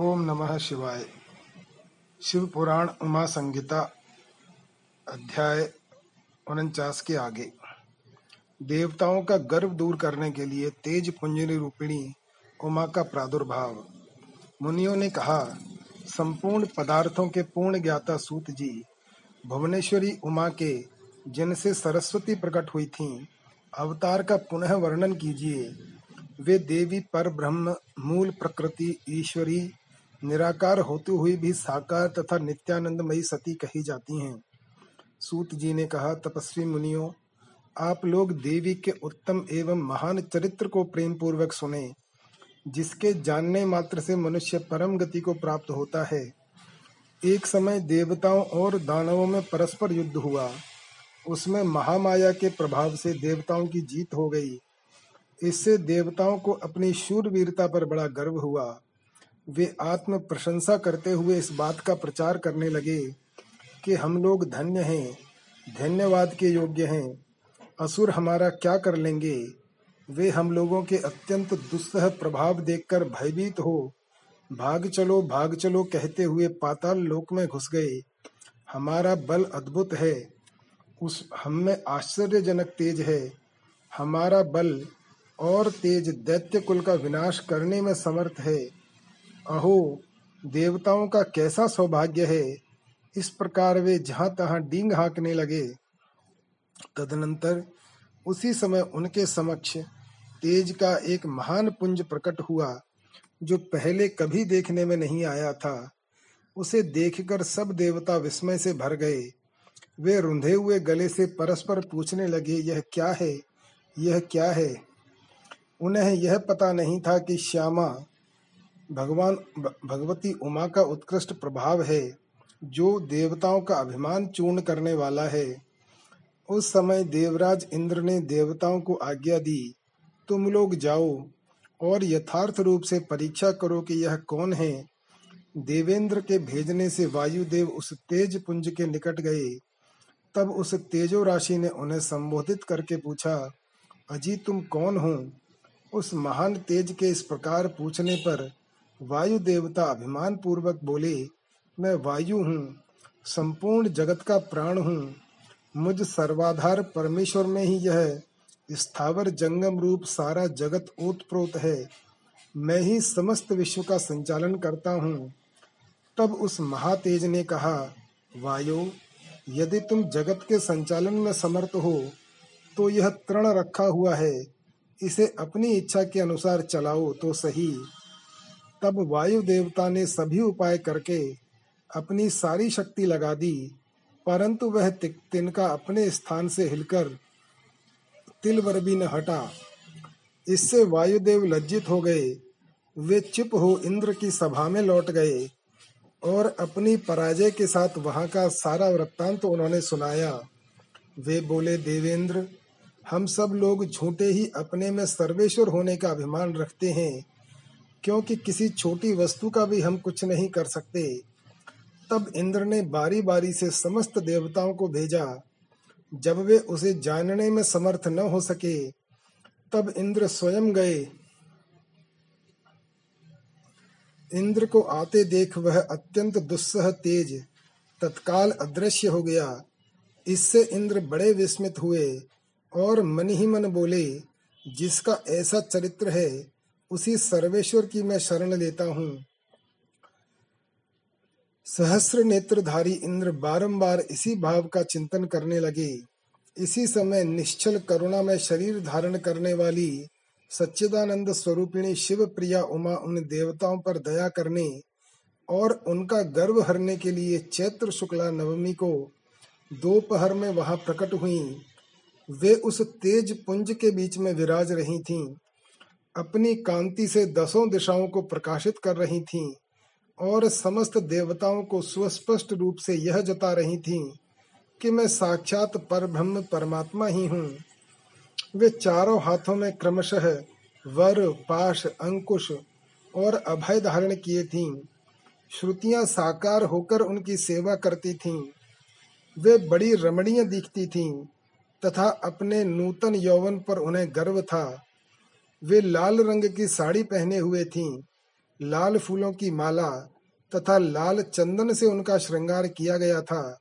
ओम नमः शिवाय। शिव पुराण उमा संहिता अध्याय उनचास के आगे। देवताओं का गर्व दूर करने के लिए तेज पुंजनी रूपिणी उमा का प्रादुर्भाव। मुनियों ने कहा, संपूर्ण पदार्थों के पूर्ण ज्ञाता सूत जी, भुवनेश्वरी उमा के, जिनसे सरस्वती प्रकट हुई थीं, अवतार का पुनः वर्णन कीजिए। वे देवी पर ब्रह्म, मूल प्रकृति, ईश्वरी निराकार होते हुए भी साकार तथा नित्यानंदमयी सती कही जाती हैं। सूत जी ने कहा, तपस्वी मुनियों, आप लोग देवी के उत्तम एवं महान चरित्र को प्रेम पूर्वक सुने, जिसके जानने मात्र से मनुष्य परम गति को प्राप्त होता है। एक समय देवताओं और दानवों में परस्पर युद्ध हुआ। उसमें महामाया के प्रभाव से देवताओं की जीत हो गई। इससे देवताओं को अपनी शूरवीरता पर बड़ा गर्व हुआ। वे आत्म प्रशंसा करते हुए इस बात का प्रचार करने लगे कि हम लोग धन्य हैं, धन्यवाद के योग्य हैं। असुर हमारा क्या कर लेंगे? वे हम लोगों के अत्यंत दुस्सह प्रभाव देखकर भयभीत हो भाग चलो भाग चलो कहते हुए पाताल लोक में घुस गए। हमारा बल अद्भुत है, उस हम में आश्चर्यजनक तेज है। हमारा बल और तेज दैत्य कुल का विनाश करने में समर्थ है। अहो, देवताओं का कैसा सौभाग्य है? इस प्रकार वे जहाँ तहां डींग हाँकने लगे। तदनंतर उसी समय उनके समक्ष तेज का एक महान पुंज प्रकट हुआ, जो पहले कभी देखने में नहीं आया था। उसे देखकर सब देवता विस्मय से भर गए। वे रुंधे हुए गले से परस्पर पूछने लगे, यह क्या है? यह क्या है? उन्हें यह पता नहीं था कि श्यामा भगवान भगवती उमा का उत्कृष्ट प्रभाव है, जो देवताओं का अभिमान चूर्ण करने वाला है। उस समय देवराज इंद्र ने देवताओं को आज्ञा दी, तुम लोग जाओ और यथार्थ रूप से परीक्षा करो कि यह कौन है। देवेंद्र के भेजने से वायुदेव उस तेज पुंज के निकट गए। तब उस तेजो राशि ने उन्हें संबोधित करके पूछा, अजी तुम कौन हो? उस महान तेज के इस प्रकार पूछने पर वायु देवता अभिमान पूर्वक बोले, मैं वायु हूँ, संपूर्ण जगत का प्राण हूँ। मुझ सर्वाधार परमेश्वर में ही यह स्थावर जंगम रूप सारा जगत ओतप्रोत है। मैं ही समस्त विश्व का संचालन करता हूँ। तब उस महातेज ने कहा, वायु, यदि तुम जगत के संचालन में समर्थ हो तो यह तृण रखा हुआ है। इसे अपनी इच्छा के अनुसार चलाओ तो सही। तब वायु देवता ने सभी उपाय करके अपनी सारी शक्ति लगा दी, परंतु वह तिनका अपने स्थान से हिलकर तिलवर भी न हटा। इससे वायुदेव लज्जित हो गए। वे चुप हो इंद्र की सभा में लौट गए और अपनी पराजय के साथ वहाँ का सारा वृत्तांत तो उन्होंने सुनाया। वे बोले, देवेंद्र, हम सब लोग झूठे ही अपने में सर्वेश्वर होने का अभिमान रखते हैं। क्योंकि किसी छोटी वस्तु का भी हम कुछ नहीं कर सकते। तब इंद्र ने बारी बारी से समस्त देवताओं को भेजा। जब वे उसे जानने में समर्थ न हो सके, तब इंद्र स्वयं गए। इंद्र को आते देख वह अत्यंत दुस्सह तेज, तत्काल अदृश्य हो गया। इससे इंद्र बड़े विस्मित हुए और मन ही मन बोले, जिसका ऐसा चरित्र है उसी सर्वेश्वर की मैं शरण लेता हूँ। सहस्र नेत्रधारी इंद्र बारंबार इसी भाव का चिंतन करने लगे। इसी समय निश्चल करुणा में शरीर धारण करने वाली सच्चिदानंद स्वरूपिणी शिव प्रिया उमा उन देवताओं पर दया करने और उनका गर्व हरने के लिए चैत्र शुक्ला नवमी को दोपहर में वहाँ प्रकट हुई। वे उस तेज पुंज के बीच में विराज रही थीं। अपनी कांति से दसों दिशाओं को प्रकाशित कर रही थीं और समस्त देवताओं को सुस्पष्ट रूप से यह जता रही थीं कि मैं साक्षात पर ब्रह्म परमात्मा ही हूँ। वे चारों हाथों में क्रमशः वर, पाश, अंकुश और अभय धारण किए थीं। श्रुतियाँ साकार होकर उनकी सेवा करती थीं। वे बड़ी रमणीय दिखती थीं तथा अपने नूतन यौवन पर उन्हें गर्व था। वे लाल रंग की साड़ी पहने हुए थीं, लाल फूलों की माला तथा लाल चंदन से उनका श्रृंगार किया गया था।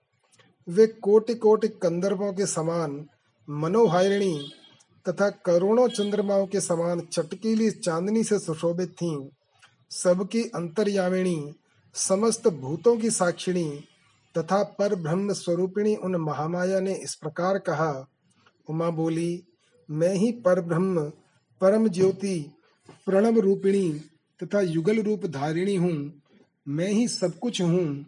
वे कोटि कोटि कंदर्पों के समान मनोहारिणी तथा करोड़ों चंद्रमाओं के समान चटकीली चांदनी से सुशोभित थीं। सबकी अंतर्यामिणी, समस्त भूतों की साक्षिणी तथा पर ब्रह्म स्वरूपिणी उन महामाया ने इस प्रकार कहा, उमा बोली, मैं ही पर ब्रह्म परम ज्योति, प्रणव रूपिणी तथा युगल रूप धारिणी हूँ। मैं ही सब कुछ हूँ।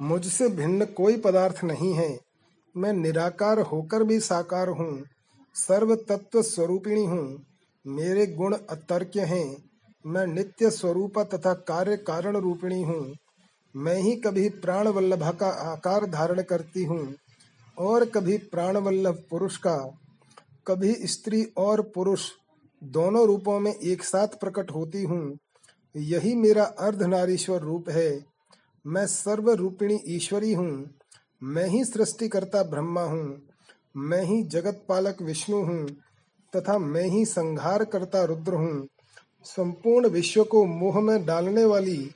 मुझसे भिन्न कोई पदार्थ नहीं है। मैं निराकार होकर भी साकार हूँ। सर्व तत्व स्वरूपिणी हूँ। मेरे गुण अतर्क्य हैं। मैं नित्य स्वरूप तथा कार्य कारण रूपिणी हूँ। मैं ही कभी प्राण वल्लभा का आकार धारण करती हूँ और कभी प्राण वल्लभ पुरुष का कभी स्त्री और पुरुष दोनों रूपों में एक साथ प्रकट होती हूँ, यही मेरा अर्धनारीश्वर रूप है। मैं सर्व रूपिणी ईश्वरी हूँ, मैं ही सृष्टिकर्ता ब्रह्मा हूँ, मैं ही जगत पालक विष्णु हूँ, तथा मैं ही संहार करता रुद्र हूँ। संपूर्ण विश्व को मोह में डालने वाली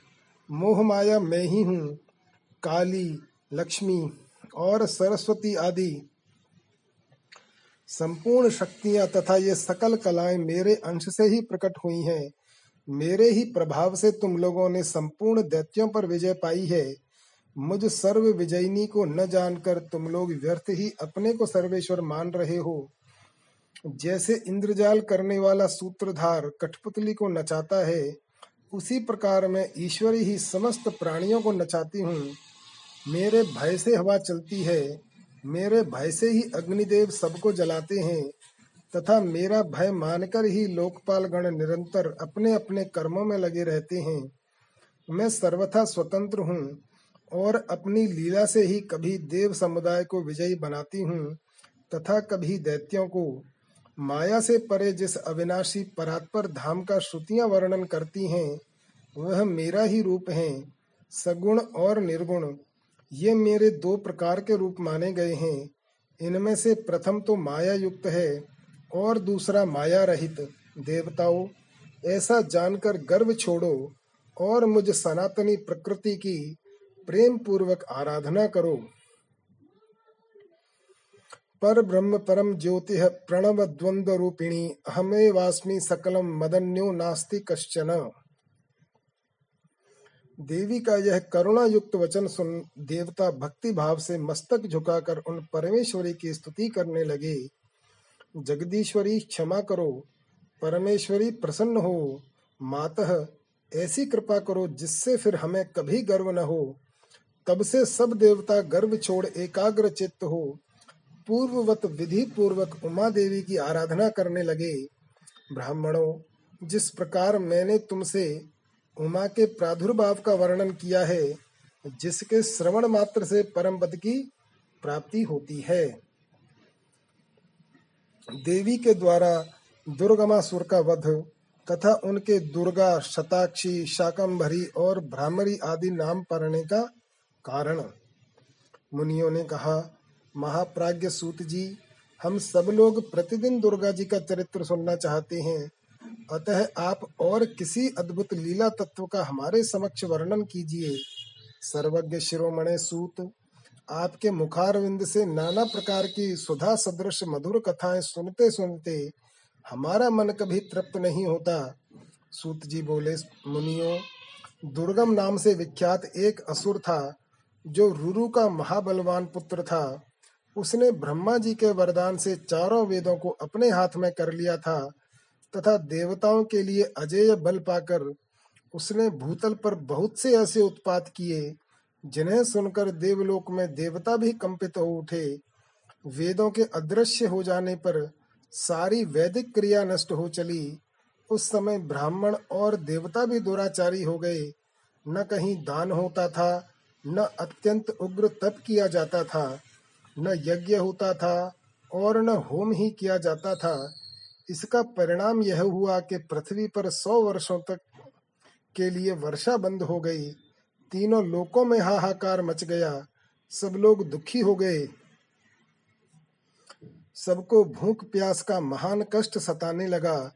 मोह माया मैं ही हूँ। काली, लक्ष्मी और सरस्वती आदि संपूर्ण शक्तियाँ तथा ये सकल कलाएँ मेरे अंश से ही प्रकट हुई हैं। मेरे ही प्रभाव से तुम लोगों ने संपूर्ण दैत्यों पर विजय पाई है। मुझ सर्व विजयिनी को न जानकर तुम लोग व्यर्थ ही अपने को सर्वेश्वर मान रहे हो। जैसे इंद्रजाल करने वाला सूत्रधार कठपुतली को नचाता है, उसी प्रकार मैं ईश्वरी ही समस्त प्राणियों को नचाती हूँ। मेरे भय से हवा चलती है मेरे भय से ही अग्निदेव सबको जलाते हैं, तथा मेरा भय मानकर ही लोकपाल गण निरंतर अपने अपने कर्मों में लगे रहते हैं। मैं सर्वथा स्वतंत्र हूँ, और अपनी लीला से ही कभी देव समुदाय को विजयी बनाती हूँ, तथा कभी दैत्यों को। माया से परे जिस अविनाशी परात्पर धाम का श्रुतियाँ वर्णन करती हैं, वह मेरा ही रूप है, सगुण और निर्गुण। ये मेरे दो प्रकार के रूप माने गए हैं। इनमें से प्रथम तो माया युक्त है और दूसरा माया रहित देवताओं, ऐसा जानकर गर्व छोड़ो और मुझ सनातनी प्रकृति की प्रेम पूर्वक आराधना करो। पर ब्रह्म परम ज्योति प्रणव द्वंद्व रूपिणी अहमे वास्मी सकलम मदन्यो नास्ति कश्चन। देवी का यह करुणा युक्त वचन सुन देवता भक्ति भाव से मस्तक झुकाकर उन परमेश्वरी की स्तुति करने लगे। जगदीश्वरी, क्षमा करो। परमेश्वरी, प्रसन्न हो। मातः, ऐसी कृपा करो जिससे फिर हमें कभी गर्व न हो। तब से सब देवता गर्व छोड़ एकाग्र चित्त हो। पूर्ववत विधि पूर्वक उमा देवी की आराधना करने लगे। ब्राह्मणों, जिस प्रकार मैंने तुमसे उमा के प्रादुर्भाव का वर्णन किया है, जिसके श्रवण मात्र से परम पद की प्राप्ति होती है। देवी के द्वारा दुर्गमासुर का वध तथा उनके दुर्गा, शताक्षी, शाकंभरी और भ्रामरी आदि नाम पढ़ने का कारण। मुनियों ने कहा महाप्राज्य सूत जी, हम सब लोग प्रतिदिन दुर्गा जी का चरित्र सुनना चाहते हैं। अतः आप और किसी अद्भुत लीला तत्व का हमारे समक्ष वर्णन कीजिए। सर्वज्ञ शिरोमणे सूत, आपके मुखारविंद से नाना प्रकार की सुधा सदृश मधुर कथाएँ सुनते सुनते हमारा मन कभी तृप्त नहीं होता। सूत जी बोले, मुनियों, दुर्गम नाम से विख्यात एक असुर था, जो रुरु का महाबलवान पुत्र था। उसने ब्रह्मा जी के वरदान से चारों वेदों को अपने हाथ में कर लिया था। तथा देवताओं के लिए अजेय बल पाकर उसने भूतल पर बहुत से ऐसे उत्पात किए, जिन्हें सुनकर देवलोक में देवता भी कंपित हो उठे। वेदों के अदृश्य हो जाने पर सारी वैदिक क्रिया नष्ट हो चली। उस समय ब्राह्मण और देवता भी दुराचारी हो गए। न कहीं दान होता था, न अत्यंत उग्र तप किया जाता था, न यज्ञ होता था और न होम ही किया जाता था। इसका परिणाम यह हुआ कि पृथ्वी पर सौ वर्षों तक के लिए वर्षा बंद हो गई। तीनों लोकों में हाहाकार मच गया। सब लोग दुखी हो गए। सबको भूख प्यास का महान कष्ट सताने लगा।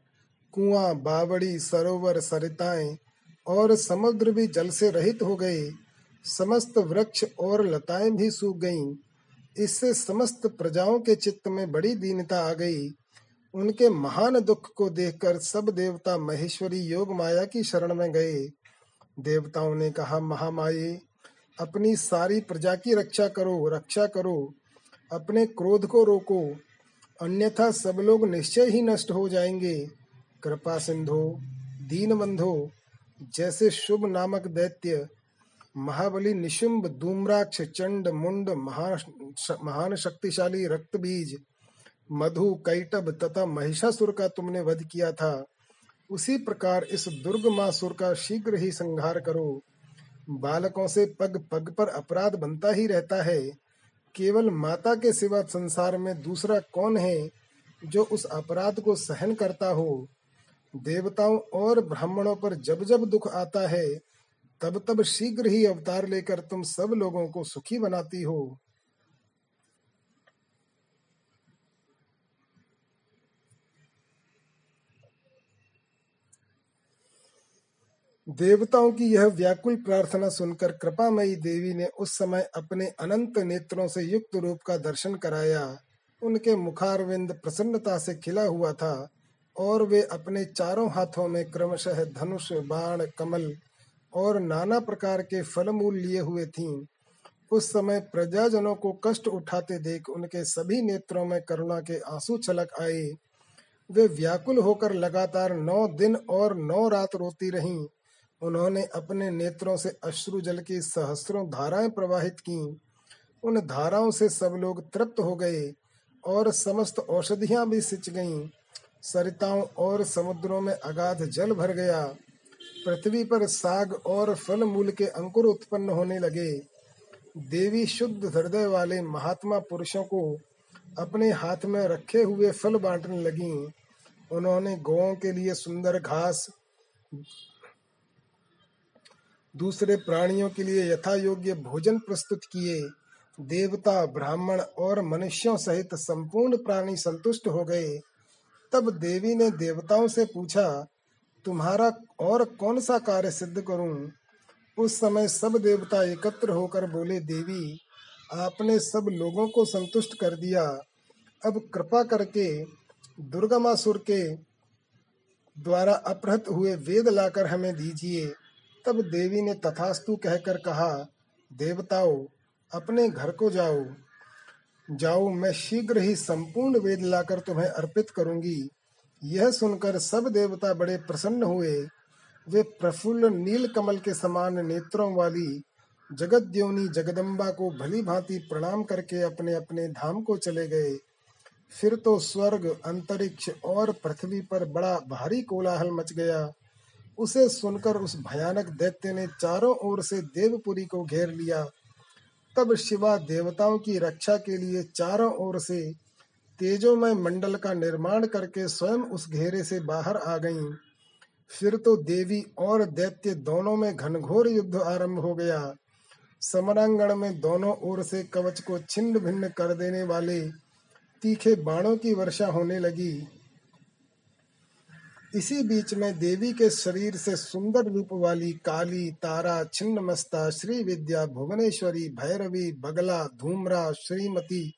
कुआँ, बावड़ी, सरोवर, सरिताएँ और समुद्र भी जल से रहित हो गए। समस्त वृक्ष और लताएँ भी सूख गईं। इससे समस्त प्रजाओं के चित्त में बड़ी दीनता आ गई। उनके महान दुख को देखकर सब देवता महेश्वरी योग माया की शरण में गए। देवताओं ने कहा, महामाये, अपनी सारी प्रजा की रक्षा करो रक्षा करो। अपने क्रोध को रोको। अन्यथा सब लोग निश्चय ही नष्ट हो जाएँगे। कृपा सिंधो, दीन बंधो, जैसे शुभ नामक दैत्य। महाबली निशुंभ धूम्राक्ष, चंड मुंड, महान महान शक्तिशाली रक्त बीज मधु कैटब तथा महिषासुर का तुमने वध किया था। उसी प्रकार इस दुर्ग दुर्गमासुर का शीघ्र ही संहार करो। बालकों से पग पग पर अपराध बनता ही रहता है। केवल माता के सिवा संसार में दूसरा कौन है जो उस अपराध को सहन करता हो? देवताओं और ब्राह्मणों पर जब जब दुख आता है, तब तब शीघ्र ही अवतार लेकर तुम सब लोगों को सुखी बनाती हो। देवताओं की यह व्याकुल प्रार्थना सुनकर कृपामयी देवी ने उस समय अपने अनंत नेत्रों से युक्त रूप का दर्शन कराया। उनके मुखारविंद प्रसन्नता से खिला हुआ था और वे अपने चारों हाथों में क्रमशः धनुष, बाण, कमल और नाना प्रकार के फल मूल लिए हुए थीं। उस समय प्रजाजनों को कष्ट उठाते देख उनके सभी नेत्रों में करुणा के आँसू छलक आए। वे व्याकुल होकर लगातार नौ दिन और नौ रात रोती रहीं। उन्होंने अपने नेत्रों से अश्रु जल की सहस्रों धाराएँ प्रवाहित की। उन धाराओं से सब लोग तृप्त हो गए और समस्त औषधियाँ भी सिंच गईं। सरिताओं और समुद्रों में अगाध जल भर गया। पृथ्वी पर साग और फल मूल के अंकुर उत्पन्न होने लगे। देवी शुद्ध हृदय वाले महात्मा पुरुषों को अपने हाथ में रखे हुए फल बांटने लगी। उन्होंने गौों के लिए सुंदर घास दूसरे प्राणियों के लिए यथा योग्य भोजन प्रस्तुत किए। देवता, ब्राह्मण और मनुष्यों सहित संपूर्ण प्राणी संतुष्ट हो गए। तब देवी ने देवताओं से पूछा, तुम्हारा और कौन सा कार्य सिद्ध करूँ? उस समय सब देवता एकत्र होकर बोले, देवी, आपने सब लोगों को संतुष्ट कर दिया। अब कृपा करके दुर्गमासुर के द्वारा अपहृत हुए वेद लाकर हमें दीजिए। तब देवी ने तथास्तु कहकर कहा, देवताओं, अपने घर को जाओ। जाओ, मैं शीघ्र ही संपूर्ण वेद लाकर तुम्हें अर्पित करूँगी। यह सुनकर सब देवता बड़े प्रसन्न हुए। वे प्रफुल्ल नील कमल के समान नेत्रों वाली जगत द्योनी जगदम्बा को भली भांति प्रणाम करके अपने अपने धाम को चले गए। फिर तो स्वर्ग, अंतरिक्ष और पृथ्वी पर बड़ा भारी कोलाहल मच गया। उसे सुनकर उस भयानक दैत्य ने चारों ओर से देवपुरी को घेर लिया। तब शिवा देवताओं की रक्षा के लिए चारों ओर से तेजोमय मंडल का निर्माण करके स्वयं उस घेरे से बाहर आ गईं। फिर तो देवी और दैत्य दोनों में घनघोर युद्ध आरंभ हो गया। समरांगण में दोनों ओर से कवच को छिन्न भिन्न कर देने वाले तीखे बाणों की वर्षा होने लगी। इसी बीच में देवी के शरीर से सुंदर रूप वाली काली तारा छिन्न मस्ता श्री विद्या भुवनेश्वरी, भैरवी, बगला, धूमरा, श्रीमती,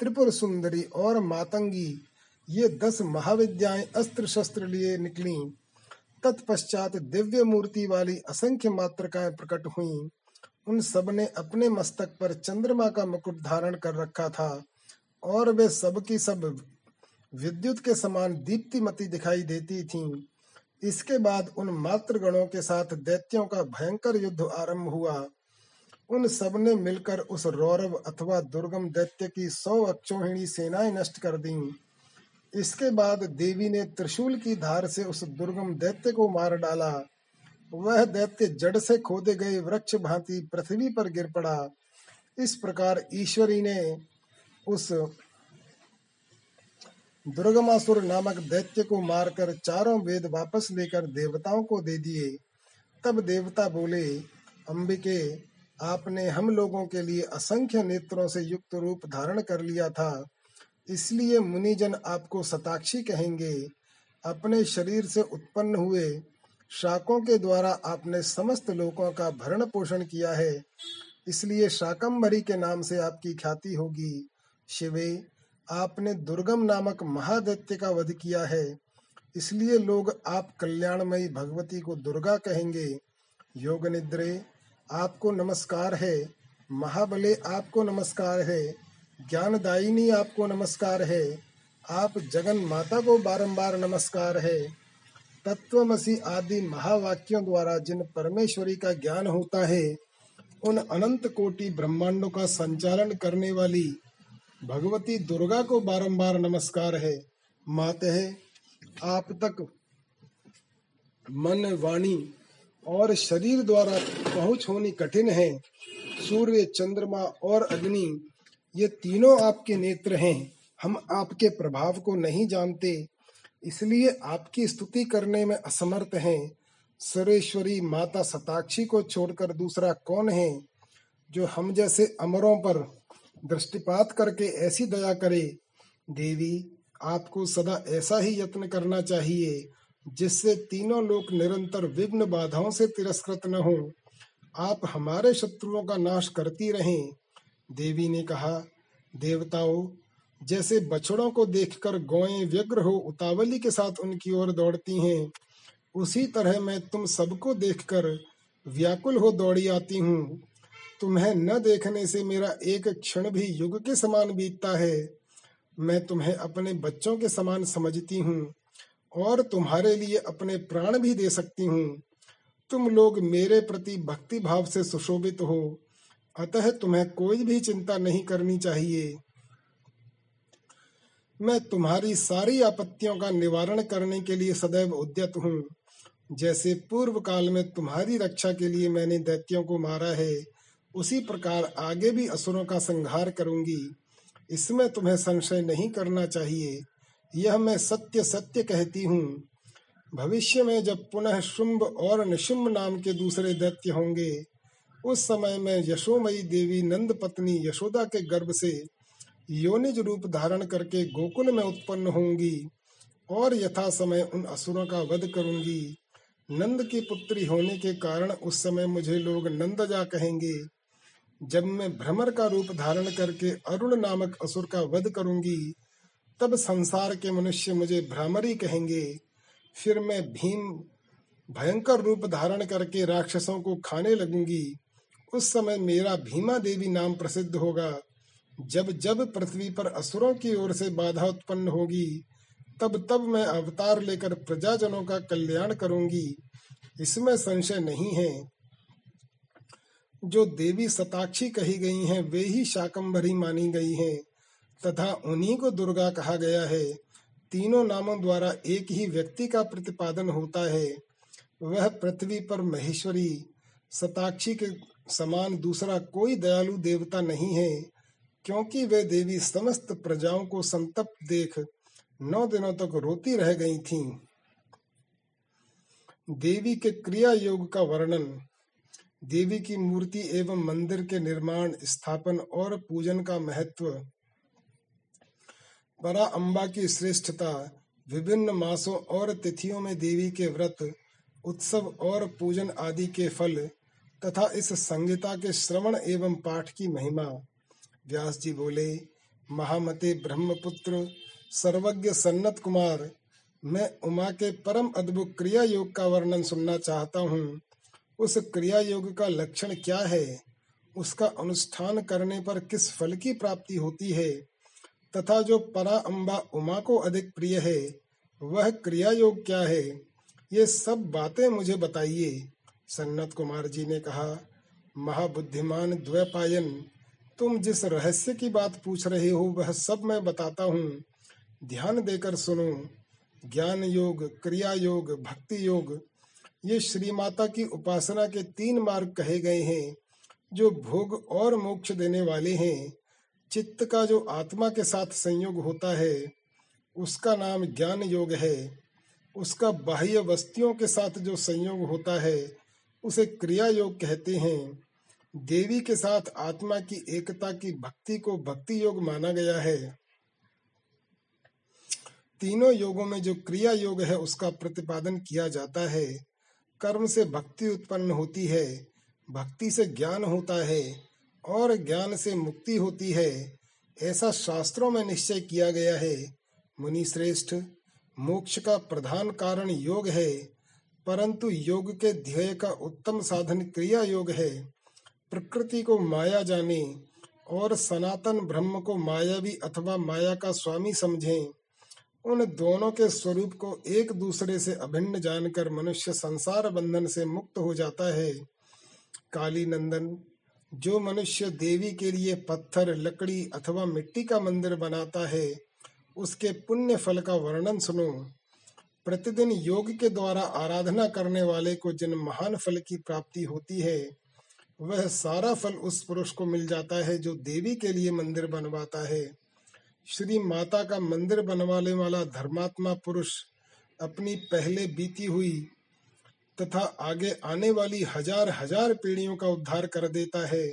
त्रिपुर सुंदरी और मातंगी, ये दस महाविद्याएँ अस्त्र शस्त्र लिए निकली। तत्पश्चात दिव्य मूर्ति वाली असंख्य मात्रकाएँ प्रकट हुई। उन सबने अपने मस्तक पर चंद्रमा का मुकुट धारण कर रखा था और वे सब की सब विद्युत के समान दीप्तिमती दिखाई देती थीं। इसके बाद उन मात्र गणों के साथ दैत्यों का भयंकर युद्ध आरंभ हुआ। उन सबने मिलकर उस रौरव अथवा दुर्गम दैत्य की सौ अक्षोहिणी सेनाएँ नष्ट कर दी। इसके बाद देवी ने त्रिशूल की धार से उस दुर्गम दैत्य को मार डाला। वह दैत्य जड़ से खोदे गए वृक्ष भांति पृथ्वी पर गिर पड़ा। इस प्रकार ईश्वरी ने उस दुर्गमासुर नामक दैत्य को मारकर चारों वेद वापस लेकर देवताओं को दे दिए। तब देवता बोले, अंबिके, आपने हम लोगों के लिए असंख्य नेत्रों से युक्त रूप धारण कर लिया था। इसलिए मुनिजन आपको सताक्षी कहेंगे। अपने शरीर से उत्पन्न हुए शाकों के द्वारा आपने समस्त लोगों का भरण पोषण किया है। इसलिए शाकंभरी के नाम से आपकी ख्याति होगी। शिवे आपने दुर्गम नामक महादैत्य का वध किया है। इसलिए लोग आप कल्याणमयी भगवती को दुर्गा कहेंगे। योग निद्रे, आपको नमस्कार है। महाबले, आपको नमस्कार है। ज्ञानदायिनी, आपको नमस्कार है। आप जगन माता को बारंबार नमस्कार है। तत्वमसी आदि महावाक्यों द्वारा जिन परमेश्वरी का ज्ञान होता है, उन अनंत कोटि ब्रह्मांडों का संचालन करने वाली भगवती दुर्गा को बारंबार नमस्कार है। माते है, आप तक मन, वाणी और शरीर द्वारा पहुँच होनी कठिन है। सूर्य, चंद्रमा और अग्नि, ये तीनों आपके नेत्र हैं। हम आपके प्रभाव को नहीं जानते, इसलिए आपकी स्तुति करने में असमर्थ हैं। सरेश्वरी माता सताक्षी को छोड़कर दूसरा कौन है, जो हम जैसे अमरों पर दृष्टिपात करके ऐसी दया करे, देवी, आपको सदा ऐसा ही यत्न करना चाहिए, जिससे तीनों लोग निरंतर विघ्न बाधाओं से तिरस्कृत न हो। आप हमारे शत्रुओं का नाश करती रहें, देवी ने कहा। देवताओं, जैसे बछड़ों को देखकर गौएँ व्यग्र हो उतावली के साथ उनकी ओर दौड़ती हैं, उसी तरह मैं तुम सबको देखकर व्याकुल हो दौड़ी आती हूँ। तुम्हें न देखने से मेरा एक क्षण भी युग के समान बीतता है। मैं तुम्हें अपने बच्चों के समान समझती हूँ और तुम्हारे लिए अपने प्राण भी दे सकती हूँ। तुम लोग मेरे प्रति भक्ति भाव से सुशोभित हो। अतः तुम्हें कोई भी चिंता नहीं करनी चाहिए। मैं तुम्हारी सारी आपत्तियों का निवारण करने के लिए सदैव उद्यत हूँ। जैसे पूर्व काल में तुम्हारी रक्षा के लिए मैंने दैत्यों को मारा है उसी प्रकार आगे भी असुरों का संहार करूँगी। इसमें तुम्हें संशय नहीं करना चाहिए। यह मैं सत्य सत्य कहती हूँ। भविष्य में जब पुनः शुंभ और निशुंभ नाम के दूसरे दैत्य होंगे, उस समय में यशोमयी देवी नंद पत्नी यशोदा के गर्भ से योनिज रूप धारण करके गोकुल में उत्पन्न होंगी और यथा समय उन असुरों का वध करूँगी। नंद की पुत्री होने के कारण उस समय मुझे लोग नंदजा कहेंगे। जब मैं भ्रमर का रूप धारण करके अरुण नामक असुर का वध करूँगी, तब संसार के मनुष्य मुझे भ्रामरी कहेंगे। फिर मैं भीम भयंकर रूप धारण करके राक्षसों को खाने लगूँगी। उस समय मेरा भीमा देवी नाम प्रसिद्ध होगा। जब जब पृथ्वी पर असुरों की ओर से बाधा उत्पन्न होगी, तब तब मैं अवतार लेकर प्रजाजनों का कल्याण करूँगी। इसमें संशय नहीं है जो देवी सताक्षी कही गई हैं, वे ही शाकंभरी मानी गई हैं। तथा उन्हीं को दुर्गा कहा गया है। तीनों नामों द्वारा एक ही व्यक्ति का प्रतिपादन होता है। वह पृथ्वी पर महेश्वरी, सताक्षी के समान दूसरा कोई दयालु देवता नहीं है, क्योंकि वे देवी समस्त प्रजाओं को संतप्त देख नौ दिनों तक रोती रह गई थीं। देवी के क्रिया योग का वर्णन देवी की मूर्ति एवं मंदिर के निर्माण, स्थापन और पूजन का महत्व। परा अम्बा की श्रेष्ठता, विभिन्न मासों और तिथियों में देवी के व्रत, उत्सव और पूजन आदि के फल, तथा इस संगीता के श्रवण एवं पाठ की महिमा। व्यास जी बोले, महामते ब्रह्मपुत्र, सर्वज्ञ सन्नत कुमार, मैं उमा के परम अद्भुत क्रिया योग का वर्णन सुनना चाहता हूँ। उस क्रिया योग का लक्षण क्या है? उसका अनुष्ठान करने पर किस फल की प्राप्ति होती है? तथा जो परा अम्बा उमा को अधिक प्रिय है, वह क्रिया योग क्या है? ये सब बातें मुझे बताइए। सन्नत कुमार जी ने कहा, महाबुद्धिमान द्वैपायन, तुम जिस रहस्य की बात पूछ रहे हो, वह सब मैं बताता हूँ। ध्यान देकर सुनो। ज्ञान योग क्रिया योग भक्ति योग ये श्री माता की उपासना के तीन मार्ग कहे गए हैं, जो भोग और मोक्ष देने वाले हैं। चित्त का जो आत्मा के साथ संयोग होता है, उसका नाम ज्ञान योग है। उसका बाह्य वस्तियों के साथ जो संयोग होता है, उसे क्रिया योग कहते हैं। देवी के साथ आत्मा की एकता की भक्ति को भक्ति योग माना गया है। तीनों योगों में जो क्रिया योग है, उसका प्रतिपादन किया जाता है। कर्म से भक्ति उत्पन्न होती है, भक्ति से ज्ञान होता है और ज्ञान से मुक्ति होती है, ऐसा शास्त्रों में निश्चय किया गया है। मुनि श्रेष्ठ मोक्ष का प्रधान कारण योग है, परंतु योग के ध्येय का उत्तम साधन क्रिया योग है। प्रकृति को माया जाने और सनातन ब्रह्म को मायावी अथवा माया का स्वामी समझें। उन दोनों के स्वरूप को एक दूसरे से अभिन्न जानकर मनुष्य संसार बंधन से मुक्त हो जाता है। काली नंदन, जो मनुष्य देवी के लिए पत्थर, लकड़ी अथवा मिट्टी का मंदिर बनाता है, उसके पुण्य फल का वर्णन सुनो। प्रतिदिन योग के द्वारा आराधना करने वाले को जिन महान फल की प्राप्ति होती है, वह सारा फल उस पुरुष को मिल जाता है जो देवी के लिए मंदिर बनवाता है। श्री माता का मंदिर बनवाने वाला धर्मात्मा पुरुष अपनी पहले बीती हुई तथा आगे आने वाली हज़ार हज़ार पीढ़ियों का उद्धार कर देता है।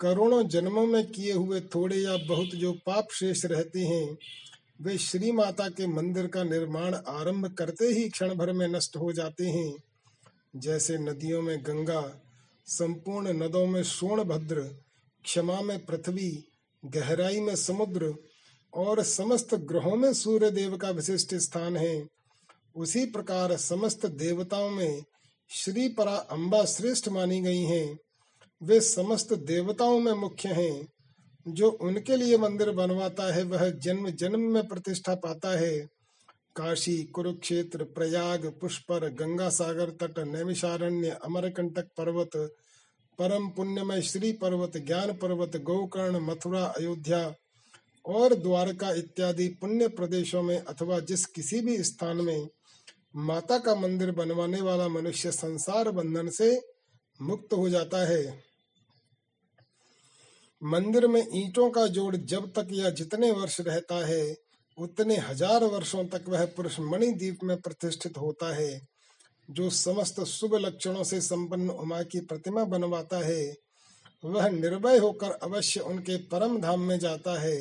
करोड़ों जन्मों में किए हुए थोड़े या बहुत जो पाप शेष रहते हैं, वे श्री माता के मंदिर का निर्माण आरंभ करते ही क्षण भर में नष्ट हो जाते हैं। जैसे नदियों में गंगा, संपूर्ण नदों में सोनभद्र क्षमा में पृथ्वी, गहराई में समुद्र और समस्त ग्रहों में सूर्य देव का विशिष्ट स्थान है। उसी प्रकार समस्त देवताओं में श्री परा अम्बा श्रेष्ठ मानी गई हैं। वे समस्त देवताओं में मुख्य हैं। जो उनके लिए मंदिर बनवाता है, वह जन्म जन्म में प्रतिष्ठा पाता है। काशी, कुरुक्षेत्र, प्रयाग, पुष्पर, गंगा सागर तट, नैमिषारण्य, अमरकंटक पर्वत, परम पुण्यमय श्री पर्वत, ज्ञान पर्वत, गोकर्ण, मथुरा, अयोध्या और द्वारका इत्यादि पुण्य प्रदेशों में अथवा जिस किसी भी स्थान में माता का मंदिर बनवाने वाला मनुष्य संसार बंधन से मुक्त हो जाता है। मंदिर में ईंटों का जोड़ जब तक या जितने वर्ष रहता है, उतने हज़ार वर्षों तक वह पुरुष मणिद्वीप में प्रतिष्ठित होता है, जो समस्त शुभ लक्षणों से संपन्न उमा की प्रतिमा बनवाता है। वह निर्भय होकर अवश्य उनके परम धाम में जाता है।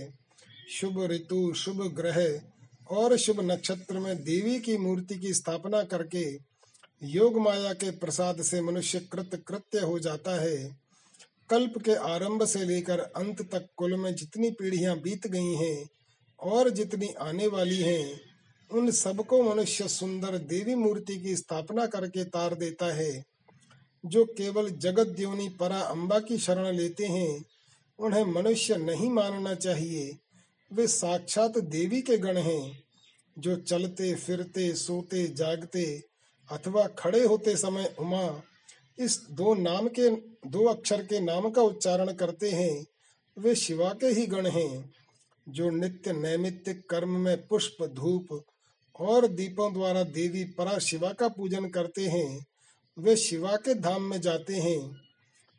शुभ ऋतु, शुभ ग्रह और शुभ नक्षत्र में देवी की मूर्ति की स्थापना करके योग माया के प्रसाद से मनुष्य कृत कृत्य हो जाता है। कल्प के आरंभ से लेकर अंत तक कुल में जितनी पीढ़ियाँ बीत गई हैं और जितनी आने वाली हैं, उन सबको मनुष्य सुंदर देवी मूर्ति की स्थापना करके तार देता है। जो केवल जगत द्योनी परा अम्बा की शरण लेते हैं, उन्हें मनुष्य नहीं मानना चाहिए। वे साक्षात देवी के गण हैं, जो चलते, फिरते, सोते, जागते अथवा खड़े होते समय उमा इस दो नाम के, दो अक्षर के नाम का उच्चारण करते हैं। वे शिवा के ही गण हैं, जो नित्य नैमित्तिक कर्म में पुष्प, धूप और दीपों द्वारा देवी परा शिवा का पूजन करते हैं। वे शिवा के धाम में जाते हैं,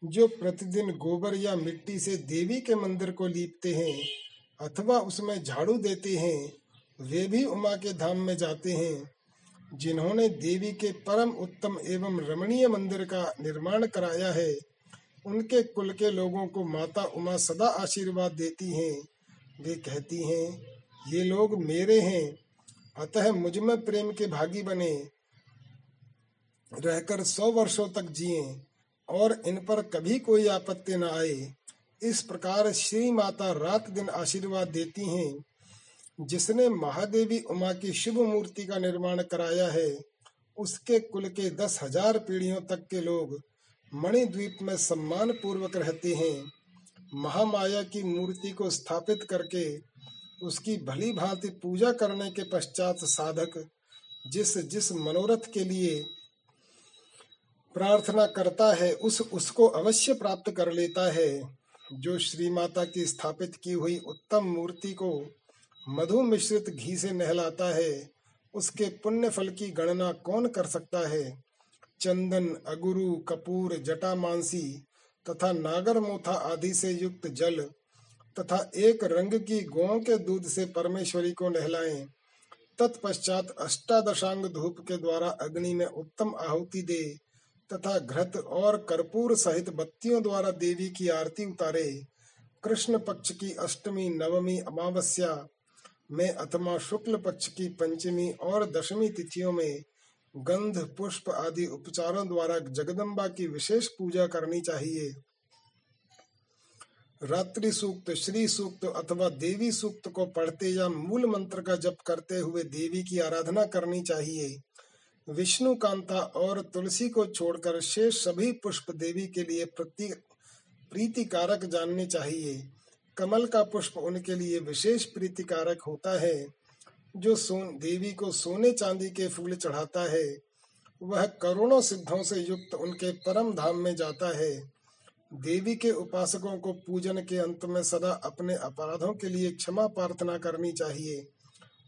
जो प्रतिदिन गोबर या मिट्टी से देवी के मंदिर को लीपते हैं। अथवा उसमें झाड़ू देते हैं, वे भी उमा के धाम में जाते हैं, जिन्होंने देवी के परम उत्तम एवं रमणीय मंदिर का निर्माण कराया है। उनके कुल के लोगों को माता उमा सदा आशीर्वाद देती हैं। वे कहती हैं, ये लोग मेरे हैं, अतः मुझमें प्रेम के भागी बने। रहकर सौ वर्षों तक जिए, और इन पर कभी कोई आपत्ति न आए। इस प्रकार श्री माता रात दिन आशीर्वाद देती हैं। जिसने महादेवी उमा की शुभ मूर्ति का निर्माण कराया है, उसके कुल के दस हज़ार पीढ़ियों तक के लोग मणिद्वीप में सम्मान पूर्वक रहते हैं। महामाया की मूर्ति को स्थापित करके उसकी भली भांति पूजा करने के पश्चात साधक जिस जिस मनोरथ के लिए प्रार्थना करता है, उस उसको अवश्य प्राप्त कर लेता है। जो श्री माता की स्थापित की हुई उत्तम मूर्ति को मधु मिश्रित घी से नहलाता है, उसके पुण्य फल की गणना कौन कर सकता है? चंदन, अगुरु, कपूर, जटा मानसी तथा नागर मोथा आदि से युक्त जल तथा एक रंग की गौ के दूध से परमेश्वरी को नहलाएँ। तत्पश्चात अष्टादशांग धूप के द्वारा अग्नि में उत्तम आहुति दे तथा घृत और कर्पूर सहित बत्तियों द्वारा देवी की आरती उतारे। कृष्ण पक्ष की अष्टमी, नवमी, अमावस्या में अथवा शुक्ल पक्ष की पंचमी और दशमी तिथियों में गंध, पुष्प आदि उपचारों द्वारा जगदम्बा की विशेष पूजा करनी चाहिए। रात्रि सूक्त, श्री सूक्त अथवा देवी सूक्त को पढ़ते या मूल मंत्र का जप करते हुए देवी की आराधना करनी चाहिए। विष्णु कांता और तुलसी को छोड़कर शेष सभी पुष्प देवी के लिए प्रति प्रीतिकारक जानने चाहिए। कमल का पुष्प उनके लिए विशेष प्रीतिकारक होता है, जो सोन देवी को सोने चांदी के फूल चढ़ाता है। वह करोड़ों सिद्धों से युक्त उनके परम धाम में जाता है। देवी के उपासकों को पूजन के अंत में सदा अपने अपराधों के लिए क्षमा प्रार्थना करनी चाहिए।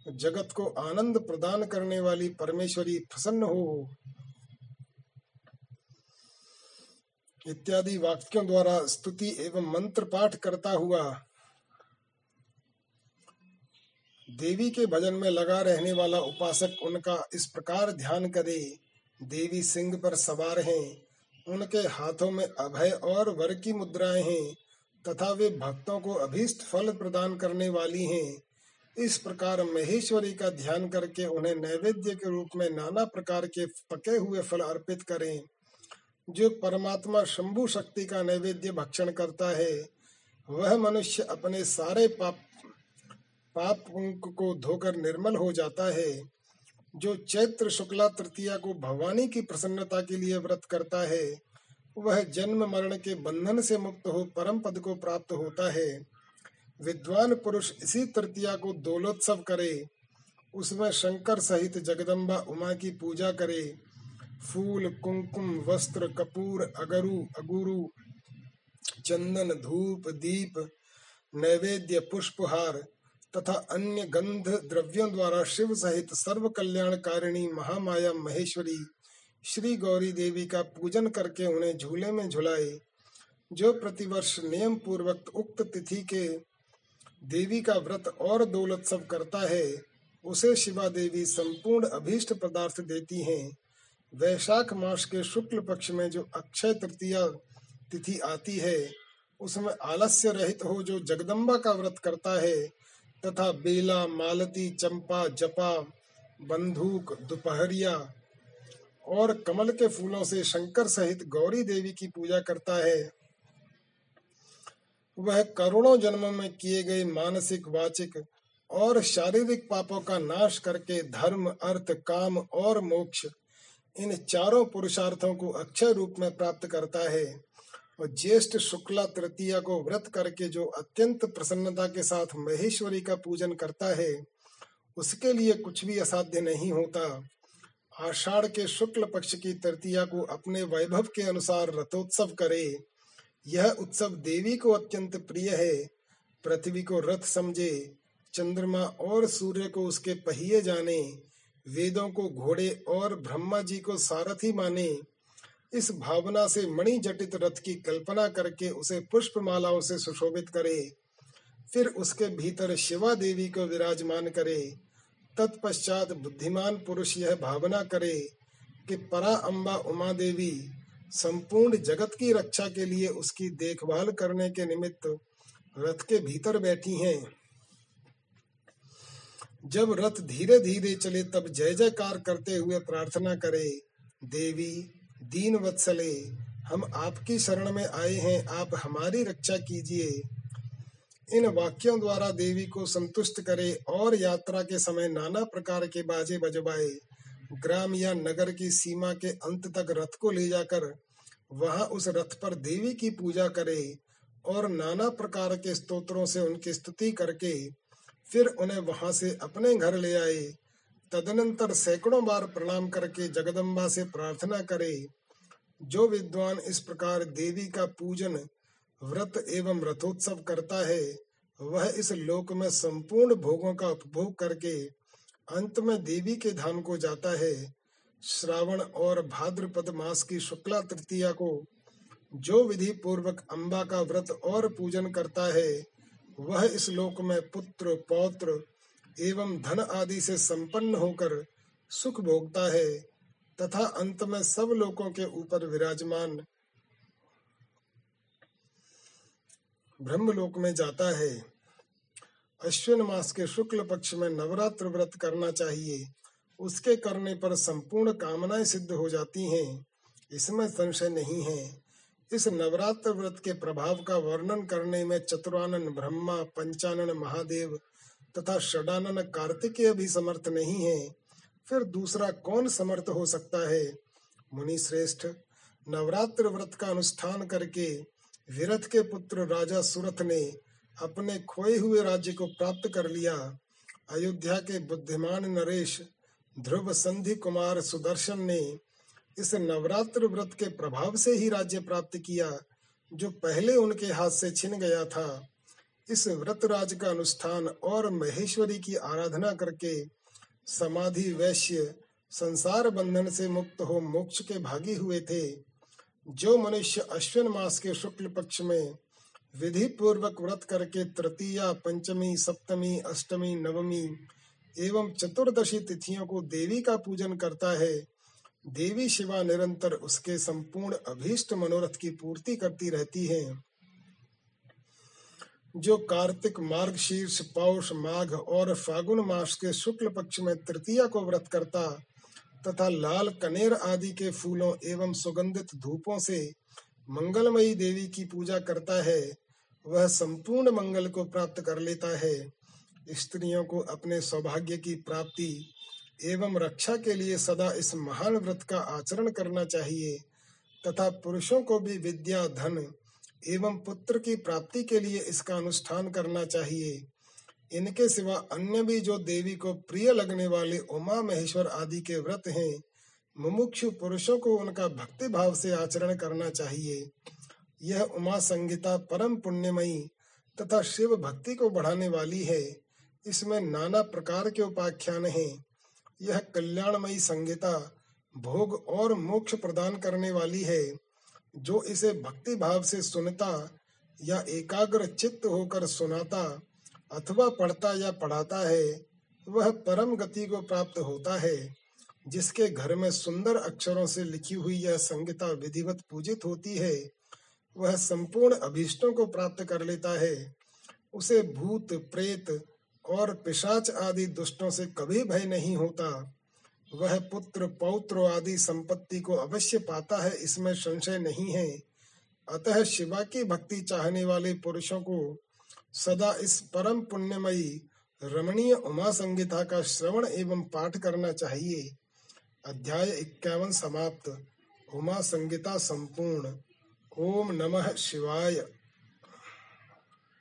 जगत को आनंद प्रदान करने वाली परमेश्वरी प्रसन्न हो। इत्यादि वाक्यों द्वारा स्तुति एवं मंत्र पाठ करता हुआ देवी के भजन में लगा रहने वाला उपासक उनका इस प्रकार ध्यान करे, देवी सिंह पर सवार हैं, उनके हाथों में अभय और वर की मुद्राएँ हैं, तथा वे भक्तों को अभीष्ट फल प्रदान करने वाली हैं। इस प्रकार महेश्वरी का ध्यान करके उन्हें नैवेद्य के रूप में नाना प्रकार के पके हुए फल अर्पित करें। जो परमात्मा शंभु शक्ति का नैवेद्य भक्षण करता है, वह मनुष्य अपने सारे पाप पाप को धोकर निर्मल हो जाता है। जो चैत्र शुक्ला तृतीया को भवानी की प्रसन्नता के लिए व्रत करता है, वह जन्म मरण के बंधन से मुक्त हो परम पद को प्राप्त होता है। विद्वान पुरुष इसी तृतीया को दौलोत्सव करे, उसमें शंकर सहित जगदम्बा उमा की पूजा करे। फूल, कुंकुम, वस्त्र, कपूर, अगरु, अगुरु, चंदन, धूप, दीप, नैवेद्य, पुष्पहार तथा अन्य गंध द्रव्यों द्वारा शिव सहित सर्व कल्याणकारिणी महामाया महेश्वरी, श्री गौरी देवी का पूजन करके उन्हें झूले में झुलाए। जो प्रतिवर्ष नियम पूर्वक उक्त तिथि के देवी का व्रत और दौलोत्सव करता है, उसे शिवा देवी संपूर्ण अभीष्ट पदार्थ देती हैं। वैशाख मास के शुक्ल पक्ष में जो अक्षय तृतीया तिथि आती है, उसमें आलस्य रहित हो जो जगदम्बा का व्रत करता है, तथा बेला, मालती, चंपा, जपा बंदूक दोपहरिया और कमल के फूलों से शंकर सहित गौरी देवी की पूजा करता है। वह करोड़ों जन्मों में किए गए मानसिक, वाचिक और शारीरिक पापों का नाश करके धर्म, अर्थ, काम और मोक्ष इन चारों पुरुषार्थों को अक्षय रूप में प्राप्त करता है। और ज्येष्ठ शुक्ला तृतीया को व्रत करके जो अत्यंत प्रसन्नता के साथ महेश्वरी का पूजन करता है, उसके लिए कुछ भी असाध्य नहीं होता। आषाढ़ के शुक्ल पक्ष की तृतीया को अपने वैभव के अनुसार रथोत्सव करे। यह उत्सव देवी को अत्यंत प्रिय है। पृथ्वी को रथ समझे, चंद्रमा और सूर्य को उसके पहिए जाने, वेदों को घोड़े और ब्रह्मा जी को सारथी माने। इस भावना से मणि जटित रथ की कल्पना करके उसे पुष्प मालाओं से सुशोभित करे। फिर उसके भीतर शिवा देवी को विराजमान करे। तत्पश्चात बुद्धिमान पुरुष यह भावना करे कि परा अम्बा उमा देवी संपूर्ण जगत की रक्षा के लिए उसकी देखभाल करने के निमित्त रथ के भीतर बैठी हैं। जब रथ धीरे धीरे चले, तब जय जयकार करते हुए प्रार्थना करे, देवी, दीन वत्सले, हम आपकी शरण में आए हैं, आप हमारी रक्षा कीजिए। इन वाक्यों द्वारा देवी को संतुष्ट करे और यात्रा के समय नाना प्रकार के बाजे बजवाए। ग्राम या नगर की सीमा के अंत तक रथ को ले जाकर वहाँ उस रथ पर देवी की पूजा करे और नाना प्रकार के स्तोत्रों से उनकी स्तुति करके फिर उन्हें वहाँ से अपने घर ले आए। तदनंतर सैकड़ों बार प्रणाम करके जगदम्बा से प्रार्थना करे। जो विद्वान इस प्रकार देवी का पूजन, व्रत एवं रथोत्सव करता है, वह इस लोक में संपूर्ण भोगों का उपभोग करके अंत में देवी के धाम को जाता है। श्रावण और भाद्रपद मास की शुक्ला तृतीया को जो विधि पूर्वक अम्बा का व्रत और पूजन करता है, वह इस लोक में पुत्र, पौत्र एवं धन आदि से संपन्न होकर सुख भोगता है तथा अंत में सब लोगों के ऊपर विराजमान ब्रह्मलोक में जाता है। अश्विन मास के शुक्ल पक्ष में नवरात्र व्रत करना चाहिए। उसके करने पर संपूर्ण कामनाएँ सिद्ध हो जाती हैं। इसमें संशय नहीं है। इस नवरात्र व्रत के प्रभाव का वर्णन करने में चतुरानन ब्रह्मा पंचानन महादेव तथा षडानन कार्तिकेय भी समर्थ नहीं है। फिर दूसरा कौन समर्थ हो सकता है? मुनि श्रेष्ठ नवरात्र व्रत का अनुष्ठान करके विरथ के पुत्र राजा सुरथ ने अपने खोए हुए राज्य को प्राप्त कर लिया। अयोध्या के बुद्धिमान नरेश, ध्रुव संधि कुमार सुदर्शन ने इस नवरात्र व्रत के प्रभाव से ही राज्य प्राप्त किया, जो पहले उनके हाथ से छिन गया था। इस व्रत राज का अनुष्ठान और महेश्वरी की आराधना करके समाधि, वैश्य, संसार बंधन से मुक्त हो मोक्ष के भागी हुए थे। जो मनुष्य अश्विन मास के शुक्ल पक्ष में विधि पूर्वक व्रत करके तृतीया, पंचमी, सप्तमी, अष्टमी, नवमी एवं चतुर्दशी तिथियों को देवी का पूजन करता है। देवी शिवा निरंतर उसके संपूर्ण अभीष्ट मनोरथ की पूर्ति करती रहती है। जो कार्तिक मार्ग शीर्ष, पौष, माघ और फागुन मास के शुक्ल पक्ष में तृतीया को व्रत करता तथा लाल कनेर आदि के फूलों एवं सुगंधित धूपों से मंगलमयी देवी की पूजा करता है वह संपूर्ण मंगल को प्राप्त कर लेता है। स्त्रियों को अपने सौभाग्य की प्राप्ति एवं रक्षा के लिए सदा इस महान व्रत का आचरण करना चाहिए तथा पुरुषों को भी विद्या, धन एवं पुत्र की प्राप्ति के लिए इसका अनुष्ठान करना चाहिए। इनके सिवा अन्य भी जो देवी को प्रिय लगने वाले उमा महेश्वर आदि के व्रत हैं, मुमुक्षु पुरुषों को उनका भक्ति भाव से आचरण करना चाहिए। यह उमा संगीता परम पुण्यमयी तथा शिव भक्ति को बढ़ाने वाली है। इसमें नाना प्रकार के उपाख्यान हैं। यह कल्याणमयी संगीता भोग और मोक्ष प्रदान करने वाली है, जो इसे भक्ति भाव से सुनता या एकाग्र चित्त होकर सुनाता अथवा पढ़ता या पढ़ाता है, वह परम गति को प्राप्त होता है, जिसके घर में सुंदर अक्षरों से लिखी हुई यह संगीता विधिवत पूजित होती है। वह संपूर्ण अभीष्टों को प्राप्त कर लेता है। उसे भूत, प्रेत और पिशाच आदि दुष्टों से कभी भय नहीं होता। वह पुत्र, पौत्र आदि संपत्ति को अवश्य पाता है, इसमें संशय नहीं है। अतः शिवा की भक्ति चाहने वाले पुरुषों को सदा इस परम पुण्यमयी रमणीय उमा संगीता का श्रवण एवं पाठ करना चाहिए। अध्याय इक्यावन समाप्त। उमा संगीता संपूर्ण। ओम नमः शिवाय।